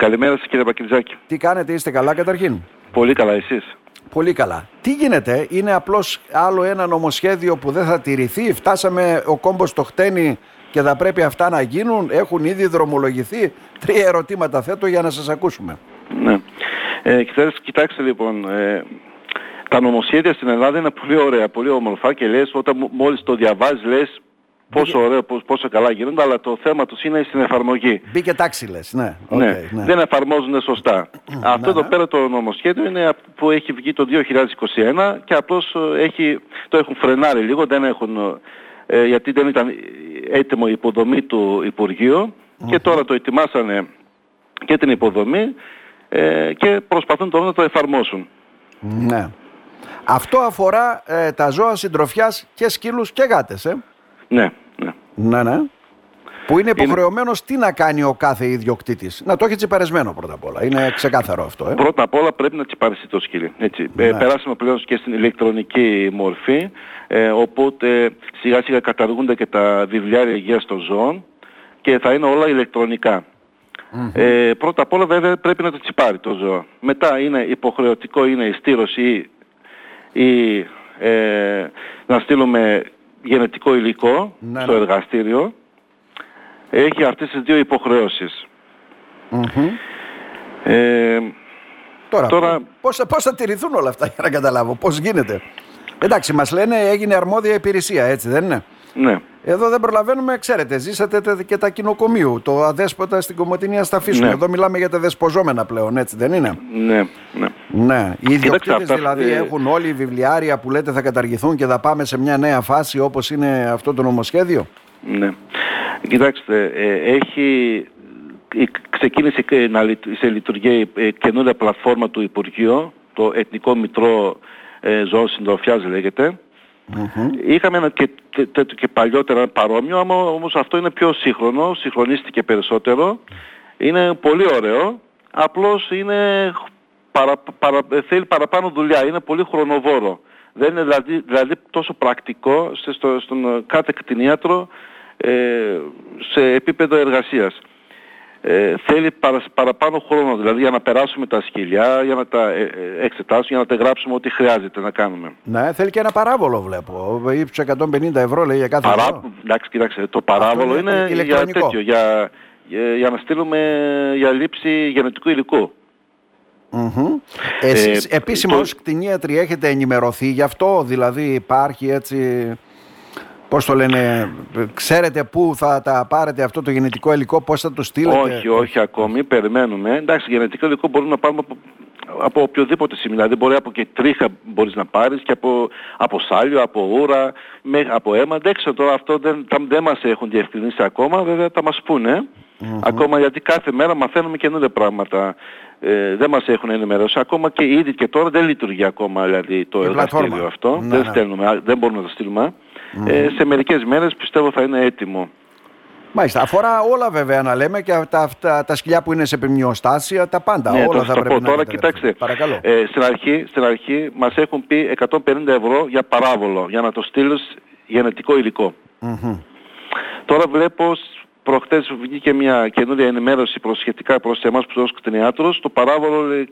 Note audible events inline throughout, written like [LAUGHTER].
Καλημέρα σας κύριε Πακριτζάκη. Τι κάνετε, είστε καλά καταρχήν; Πολύ καλά, εσείς; Πολύ καλά. Τι γίνεται, είναι απλώς άλλο ένα νομοσχέδιο που δεν θα τηρηθεί; Φτάσαμε ο κόμπος το χτένι και θα πρέπει αυτά να γίνουν; Έχουν ήδη δρομολογηθεί; Τρία ερωτήματα θέτω για να σας ακούσουμε. Ναι. Ε, κοιτάξτε, κοιτάξτε λοιπόν, ε, τα νομοσχέδια στην Ελλάδα είναι πολύ ωραία, πολύ όμορφα και λες όταν μόλις το διαβάζεις λες πόσο ωραίο, πόσο καλά γίνονται, αλλά το θέμα τους είναι στην εφαρμογή. Μπήκε τάξη λες, ναι. Okay, ναι. ναι. Δεν εφαρμόζουν σωστά. Αυτό εδώ ναι. πέρα το νομοσχέδιο είναι που έχει βγει το 2021 και απλώς ε, έχει, το έχουν φρενάρει λίγο, δεν έχουν, ε, γιατί δεν ήταν έτοιμο η υποδομή του Υπουργείου και τώρα το ετοιμάσανε και την υποδομή ε, και προσπαθούν τώρα να το εφαρμόσουν. Ναι. Αυτό αφορά ε, τα ζώα συντροφιάς και σκύλους και γάτες, ε. Ναι, ναι. Ναι, ναι. Που είναι υποχρεωμένος τι να κάνει ο κάθε ιδιοκτήτης. Να το έχει τσιπαρισμένο πρώτα απ' όλα. Είναι ξεκάθαρο αυτό. Ε. Πρώτα απ' όλα πρέπει να τσιπαριστεί το σκύλι. Έτσι. Ε, ναι. περάσαμε πλέον και στην ηλεκτρονική μορφή. Ε, οπότε σιγά σιγά καταργούνται και τα βιβλιάρια υγείας των ζώων και θα είναι όλα ηλεκτρονικά. Ε, πρώτα απ' όλα βέβαια πρέπει να το τσιπάρει το ζώο. Μετά είναι υποχρεωτικό είναι η στήρωση ή, ε, να στείλουμε γενετικό υλικό ναι, στο ναι. εργαστήριο έχει αυτές τις δύο υποχρεώσεις. Ε, τώρα, τώρα... Πώς, πώς θα τηρηθούν όλα αυτά για να καταλάβω, πώς γίνεται. Εντάξει, μας λένε έγινε αρμόδια υπηρεσία, έτσι δεν είναι; Ναι. Εδώ δεν προλαβαίνουμε, ξέρετε, ζήσατε και τα κοινοκομείου, το αδέσποτα στην Κομωτινία στα Ναι. Εδώ μιλάμε για τα δεσποζόμενα πλέον, έτσι δεν είναι; Ναι, ναι. Ναι. Οι ιδιοκτήτες δηλαδή ε... έχουν όλοι οι βιβλιάρια που λέτε θα καταργηθούν και θα πάμε σε μια νέα φάση όπως είναι αυτό το νομοσχέδιο; Ναι. Κοιτάξτε, ε, έχει ξεκίνησε σε λειτουργία η ε, καινούργια πλατφόρμα του Υπουργείου, το Εθνικό Μητρό ε, Ζώων Συντροφιάς λέγεται, Είχαμε ένα και, και παλιότερα παρόμοιο, άμα όμως αυτό είναι πιο σύγχρονο, συγχρονίστηκε περισσότερο. Είναι πολύ ωραίο, απλώς είναι παρα, παρα, θέλει παραπάνω δουλειά, είναι πολύ χρονοβόρο. Δεν είναι δηλαδή, δηλαδή τόσο πρακτικό στο, στον κάθε κτηνίατρο ε, σε επίπεδο εργασίας ε, θέλει παραπάνω χρόνο, δηλαδή για να περάσουμε τα σκυλιά, για να τα ε, ε, εξετάσουμε, για να τα γράψουμε ό,τι χρειάζεται να κάνουμε. Ναι, θέλει και ένα παράβολο βλέπω. Ύψος 150 ευρώ λέει για κάθε Παρά... Εντάξει, κοίταξε, το παράβολο είναι, είναι για τέτοιο, για, για, να στείλουμε για λήψη γενετικού υλικού. Mm-hmm. Εσείς ε, επίσημα το... κτηνίατροι έχετε ενημερωθεί γι' αυτό, δηλαδή υπάρχει έτσι πώς το λένε, ξέρετε πού θα τα πάρετε αυτό το γενετικό υλικό, πώς θα το στείλετε; Όχι, όχι ακόμη, περιμένουμε. Εντάξει, γενετικό υλικό μπορούμε να πάρουμε από, από οποιοδήποτε σημείο. Δηλαδή μπορεί από και τρίχα μπορείς να πάρεις και από, από σάλιο, από ούρα, με, από αίμα. Δεν ξέρω τώρα αυτό δεν, δεν μας έχουν διευκρινίσει ακόμα, βέβαια θα μας πούνε. Ακόμα γιατί κάθε μέρα μαθαίνουμε καινούργια πράγματα. Ε, δεν μας έχουν ενημερώσει. Ακόμα και ήδη και τώρα δεν λειτουργεί ακόμα δηλαδή το εργαστήριο αυτό. Ναι, δεν, ναι. Στέλνουμε, δεν μπορούμε να το στείλουμε. Ε, σε μερικές μέρες πιστεύω θα είναι έτοιμο. Μάλιστα. Αφορά όλα βέβαια να λέμε και τα, τα, τα σκυλιά που είναι σε πυμνιοστάσια, τα πάντα. Ναι, όλα θα πρέπει πω. να Τώρα κοιτάξτε, Παρακαλώ. Ε, στην, αρχή, στην αρχή μας έχουν πει 150 ευρώ για παράβολο, για να το στείλεις γενετικό Τώρα βλέπω προχτές βγήκε μια καινούργια ενημέρωση προσχετικά προς εμάς που ως κτηνιάτρους. Το παράβολο λέει,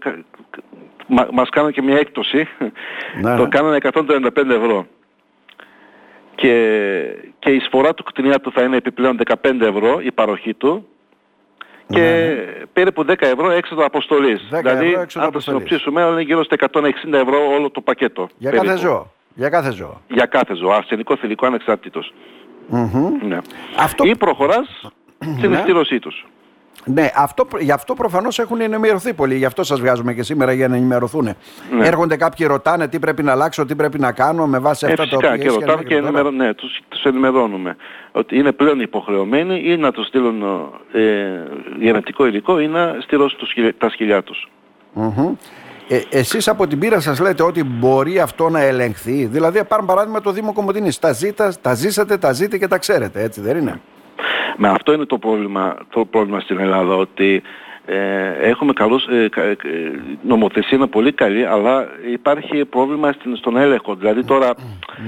μα, μας κάνανε και μια έκπτωση. Ναι. το ναι. κάνανε 135 ευρώ και, και η εισφορά του κτηνιάτου θα είναι επιπλέον 15 ευρώ η παροχή του και ναι. περίπου 10 ευρώ έξοδο αποστολής. δηλαδή, αν το συνοψίσουμε, είναι γύρω στα 160 ευρώ όλο το πακέτο. Για κάθε ζώο. Για κάθε ζώο. Για κάθε ζώο. Αρσενικό, θηλυκό, ανεξάρτητος. Ναι. Αυτό... Ή προχωράς στην ναι. τους. Ναι, αυτό, γι' αυτό προφανώς έχουν ενημερωθεί πολλοί. Γι' αυτό σας βγάζουμε και σήμερα για να ενημερωθούν. Ναι. Έρχονται κάποιοι, ρωτάνε τι πρέπει να αλλάξω, τι πρέπει να κάνω με βάση αυτά ε, τα οποία. και ρωτάνε και, ενημερω... ναι, τους, τους ενημερώνουμε. Ότι είναι πλέον υποχρεωμένοι ή να τους στείλουν ε, γενετικό υλικό ή να στείλουν τα σκυλιά τους. Mm-hmm. Ε, εσείς από την πείρα σας λέτε ότι μπορεί αυτό να ελεγχθεί; Δηλαδή, πάρουμε παράδειγμα το Δήμο Κομωτινής. Τα, τα ζήσατε, τα ζείτε και τα ξέρετε, έτσι δεν είναι; Με αυτό είναι το πρόβλημα, το πρόβλημα στην Ελλάδα, ότι ε, έχουμε καλούς, ε, ε, νομοθεσία είναι πολύ καλή, αλλά υπάρχει πρόβλημα στην, στον έλεγχο. Δηλαδή τώρα,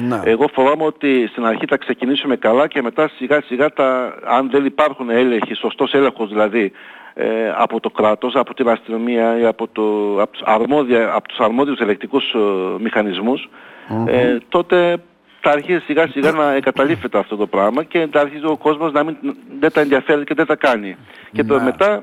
να. εγώ φοβάμαι ότι στην αρχή θα ξεκινήσουμε καλά και μετά σιγά σιγά, τα, αν δεν υπάρχουν έλεγχοι, σωστός έλεγχος δηλαδή, ε, από το κράτος, από την αστυνομία ή από, το, από, τους, αρμόδια, από τους αρμόδιους ελεκτικούς ε, μηχανισμούς, ε, τότε θα αρχίσει σιγά σιγά να εγκαταλείφεται αυτό το πράγμα και θα αρχίσει ο κόσμος να μην, δεν τα ενδιαφέρει και δεν τα κάνει. Και το μετά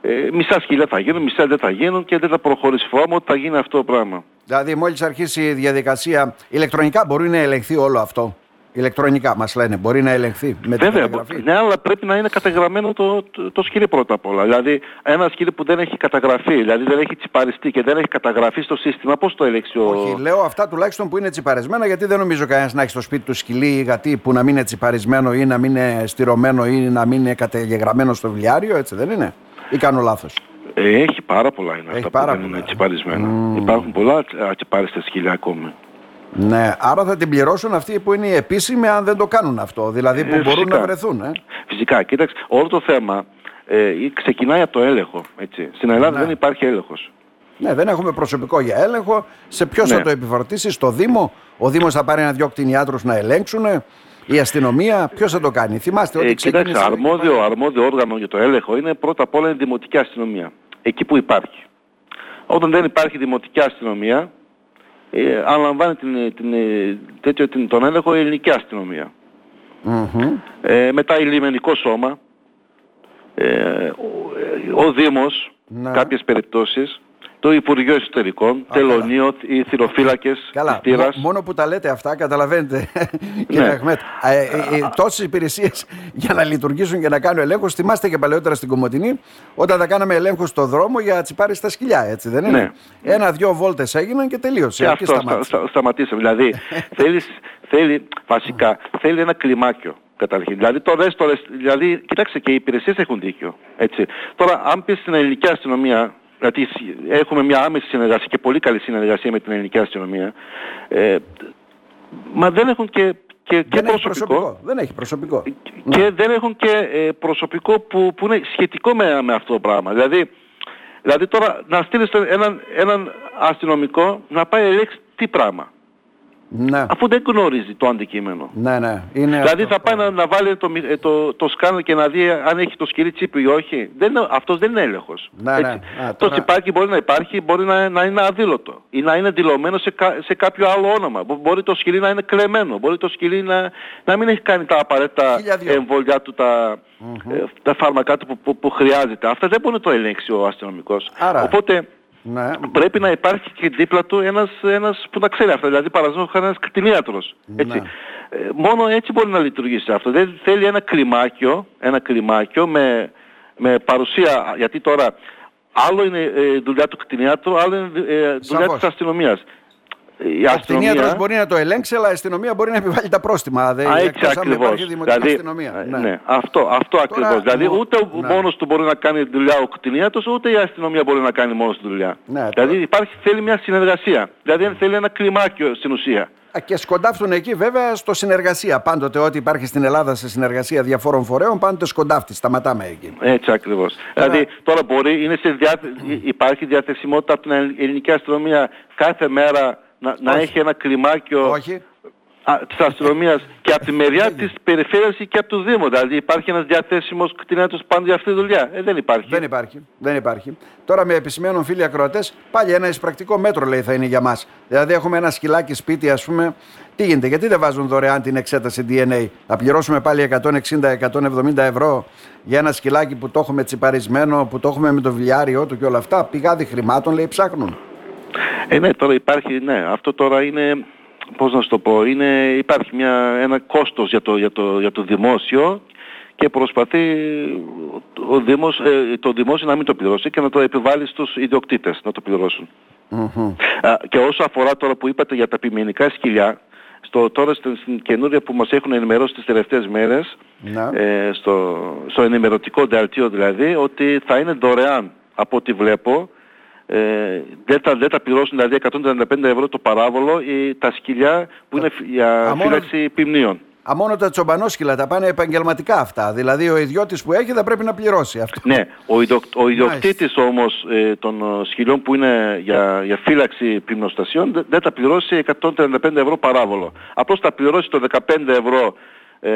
ε, μισά σκυλιά θα γίνουν, μισά δεν θα γίνουν και δεν θα προχωρήσει φόβο ότι θα γίνει αυτό το πράγμα. Δηλαδή μόλις αρχίσει η διαδικασία ηλεκτρονικά μπορεί να ελεγχθεί όλο αυτό; Ηλεκτρονικά μας λένε, μπορεί να ελεγχθεί με την Βέβαια, ναι, αλλά πρέπει να είναι καταγραμμένο το, το, το σκυλί πρώτα απ' όλα. Δηλαδή, ένα σκυλί που δεν έχει καταγραφεί, δηλαδή δεν έχει τσιπαριστεί και δεν έχει καταγραφεί στο σύστημα, πώς το ελέγξει ο. Όχι, λέω αυτά τουλάχιστον που είναι τσιπαρισμένα, γιατί δεν νομίζω κανένας να έχει στο σπίτι του σκυλί ή γατί που να μην είναι τσιπαρισμένο ή να μην είναι στηρωμένο ή να μην είναι καταγεγραμμένο στο βιβλιάριο, έτσι δεν είναι; Ή κάνω λάθος; Ε, έχει πάρα πολλά είναι αυτά που δεν είναι τσιπαρισμένα. Mm. Υπάρχουν πολλά τσιπάριστα σκυλιά ακόμη. Ναι, άρα θα την πληρώσουν αυτοί που είναι οι επίσημοι αν δεν το κάνουν αυτό, δηλαδή που ε, μπορούν να βρεθούν. Ε. Φυσικά, κοίταξε, όλο το θέμα ε, ξεκινάει από το έλεγχο. Έτσι. Στην Ελλάδα ναι. δεν υπάρχει έλεγχος. Ναι, δεν έχουμε προσωπικό για έλεγχο. Σε ποιος ναι. θα το επιφορτήσει, στο Δήμο. Ο Δήμος θα πάρει ένα-δυο κτηνιάτρους να ελέγξουν. Η αστυνομία, ποιος θα το κάνει. Θυμάστε ότι ε, Κοίταξε, αρμόδιο, αρμόδιο όργανο για το έλεγχο είναι πρώτα απ' όλα η δημοτική αστυνομία. Εκεί που υπάρχει. Όταν δεν υπάρχει δημοτική αστυνομία, ε, αναλαμβάνει την, την, τέτοιο, την, τον έλεγχο η ελληνική αστυνομία. Mm-hmm. Ε, μετά η λιμενικό σώμα, ε, ο, ο Δήμος, ναι. κάποιες περιπτώσεις, το Υπουργείο Εσωτερικών, Α, τελωνίο, οι θηροφύλακες της Μόνο που τα λέτε αυτά, καταλαβαίνετε, [LAUGHS] κύριε ναι. Αχμέτ. Ε, ε, ε, Τόσες υπηρεσίες για να λειτουργήσουν και να κάνουν ελέγχους. Θυμάστε και παλαιότερα στην Κομωτινή, όταν θα κάναμε ελέγχους στο δρόμο για τσιπάρεις στα σκυλιά, έτσι δεν είναι; Ναι. Ένα-δυο βόλτες έγιναν και τελείωσε. Και αυτό σταμάτησε. σταματήσαμε. Δηλαδή, [LAUGHS] θέλεις, θέλει, βασικά, θέλει ένα κλιμάκιο καταρχήν. Δηλαδή, τώρα, τώρα, δηλαδή, κοιτάξτε και οι υπηρεσίες έχουν δίκιο. Έτσι. Τώρα, αν πεις στην ελληνική αστυνομία, γιατί έχουμε μια άμεση συνεργασία και πολύ καλή συνεργασία με την ελληνική αστυνομία. Ε, μα δεν έχουν και, και, δεν προσωπικό. Δεν έχει προσωπικό. Και ναι. δεν έχουν και ε, προσωπικό που, που είναι σχετικό με, με αυτό το πράγμα. Δηλαδή, δηλαδή τώρα να στείλεις έναν, έναν αστυνομικό να πάει ελέγξει τι πράγμα. Ναι. Αφού δεν γνωρίζει το αντικείμενο. Ναι, ναι. Είναι δηλαδή θα πάει να, να βάλει το, το, το σκάνερ και να δει αν έχει το σκυλί τσίπη ή όχι. Δεν, αυτός δεν είναι έλεγχος. Ναι, ναι. Α, το τσιπάκι μπορεί να υπάρχει, μπορεί να, να είναι αδήλωτο ή να είναι δηλωμένο σε, σε κάποιο άλλο όνομα. Μπορεί το σκυλί να είναι κλεμμένο, μπορεί το σκυλί να, να μην έχει κάνει τα απαραίτητα εμβολιά του, τα, mm-hmm. τα φάρμακά του που, που, που, χρειάζεται. Αυτά δεν μπορεί να το ελέγξει ο αστυνομικός. Άρα, Οπότε ναι. Πρέπει να υπάρχει και δίπλα του ένας, ένας που τα ξέρει αυτά. Δηλαδή παραδείγματος ένας κτηνίατρος. Έτσι. Ναι. Ε, μόνο έτσι μπορεί να λειτουργήσει αυτό. Δεν θέλει ένα κλιμάκιο, ένα κλιμάκιο με, με παρουσία, γιατί τώρα άλλο είναι ε, δουλειά του κτηνίατρου, άλλο είναι ε, δουλειά της αστυνομίας η αστυνομία... μπορεί να το ελέγξει, αλλά η αστυνομία μπορεί να επιβάλλει τα πρόστιμα. Δεν έτσι ακριβώς. Δηλαδή, αστυνομία. Ναι. ναι. Αυτό, αυτό Τώρα, ακριβώς. Δηλαδή ούτε ναι. μόνος του μπορεί να κάνει δουλειά ο κτηνίατος, ούτε η αστυνομία μπορεί να κάνει μόνος του δουλειά. Ναι, δηλαδή υπάρχει, θέλει μια συνεργασία. Δηλαδή θέλει ένα κλιμάκιο στην ουσία. Και σκοντάφτουν εκεί βέβαια στο συνεργασία. Πάντοτε ό,τι υπάρχει στην Ελλάδα σε συνεργασία διαφόρων φορέων, πάντοτε σκοντάφτει. Σταματάμε εκεί. Έτσι ακριβώς. Δηλαδή τώρα μπορεί, είναι σε διά... υπάρχει διαθεσιμότητα από την ελληνική αστυνομία κάθε μέρα να, να έχει ένα κλιμάκιο Όχι. της αστυνομίας και από τη μεριά της περιφέρειας και από το Δήμο. Δηλαδή υπάρχει ένας διαθέσιμος κτηνάτος πάνω για αυτή τη δουλειά. Ε, δεν υπάρχει. Δεν υπάρχει. Δεν υπάρχει. Τώρα με επισημένων φίλοι ακροατές, πάλι ένα εισπρακτικό μέτρο λέει θα είναι για μας. Δηλαδή έχουμε ένα σκυλάκι σπίτι ας πούμε. Τι γίνεται, γιατί δεν βάζουν δωρεάν την εξέταση DNA. Θα πληρώσουμε πάλι 160-170 ευρώ για ένα σκυλάκι που το έχουμε τσιπαρισμένο, που το έχουμε με το βιβλιάριό του και όλα αυτά. Πηγάδι χρημάτων λέει ψάχνουν. Ε, ναι, τώρα υπάρχει, ναι, αυτό τώρα είναι, πώς να σου το πω, είναι, υπάρχει μια, ένα κόστος για το, για, το, για το δημόσιο και προσπαθεί ο Δήμος, ε, το δημόσιο να μην το πληρώσει και να το επιβάλλει στους ιδιοκτήτες να το πληρωσουν και όσο αφορά τώρα που είπατε για τα ποιμηνικά σκυλιά, στο, τώρα στην, καινούρια που μας έχουν ενημερώσει τις τελευταίες μέρες, ναι. ε, στο, στο ενημερωτικό δελτίο δηλαδή, ότι θα είναι δωρεάν από ό,τι βλέπω ε, δεν, τα, δεν τα πληρώσουν δηλαδή 135 ευρώ το παράβολο ή τα σκυλιά που είναι για φύλαξη ποιμνίων. Α, μόνο τα τσομπανόσκυλα τα πάνε επαγγελματικά αυτά. Δηλαδή ο ιδιώτης που έχει θα πρέπει να πληρώσει αυτό. Ναι, ο, ιδιο, ο ιδιοκτήτης όμως ε, των ε, σκυλιών που είναι για, για φύλαξη πυμνοστασιών δεν, δεν τα πληρώσει 135 ευρώ παράβολο. Απλώς θα πληρώσει το 15 ευρώ ε,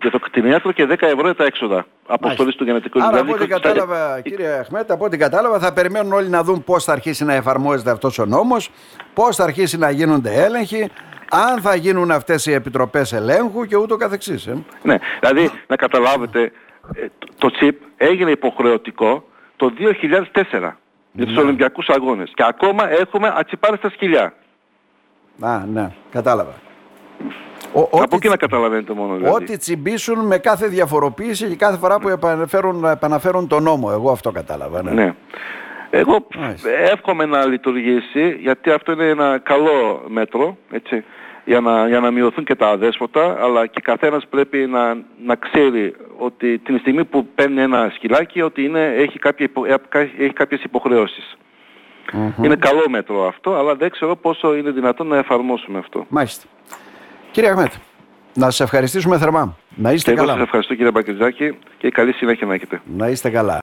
για το κτηνίατρο και 10 ευρώ για τα έξοδα αποστολής του γενετικού Άρα από ό,τι κατάλαβα κύριε Αχμέτ, από ό,τι κατάλαβα θα περιμένουν όλοι να δουν πώς θα αρχίσει να εφαρμόζεται αυτός ο νόμος, πώς θα αρχίσει να γίνονται έλεγχοι, αν θα γίνουν αυτές οι επιτροπές ελέγχου και ούτω καθεξής. Ε. Ναι, δηλαδή να καταλάβετε, ε, το chip έγινε υποχρεωτικό το 2004 για τους ναι. Ολυμπιακούς Αγώνες και ακόμα έχουμε ατσιπάρες στα σκυλιά. Α, ναι, κατάλαβα. Ο, Από ό,τι, εκεί να καταλαβαίνετε μόνο. Δηλαδή. Ό,τι τσιμπήσουν με κάθε διαφοροποίηση και κάθε φορά που επαναφέρουν, επαναφέρουν τον νόμο. Εγώ αυτό κατάλαβα. Ναι. ναι. Εγώ εύχομαι να λειτουργήσει γιατί αυτό είναι ένα καλό μέτρο έτσι, για, να, για να μειωθούν και τα αδέσποτα αλλά και καθένας πρέπει να, να ξέρει ότι την στιγμή που παίρνει ένα σκυλάκι ότι είναι, έχει, κάποια, έχει κάποιες υποχρεώσεις. Είναι καλό μέτρο αυτό, αλλά δεν ξέρω πόσο είναι δυνατόν να εφαρμόσουμε αυτό. Μάλιστα. Κύριε Αχμέτ, να σας ευχαριστήσουμε θερμά. Να είστε και καλά. Εγώ σας ευχαριστώ κύριε Μπακριτζάκη και καλή συνέχεια να έχετε. Να είστε καλά.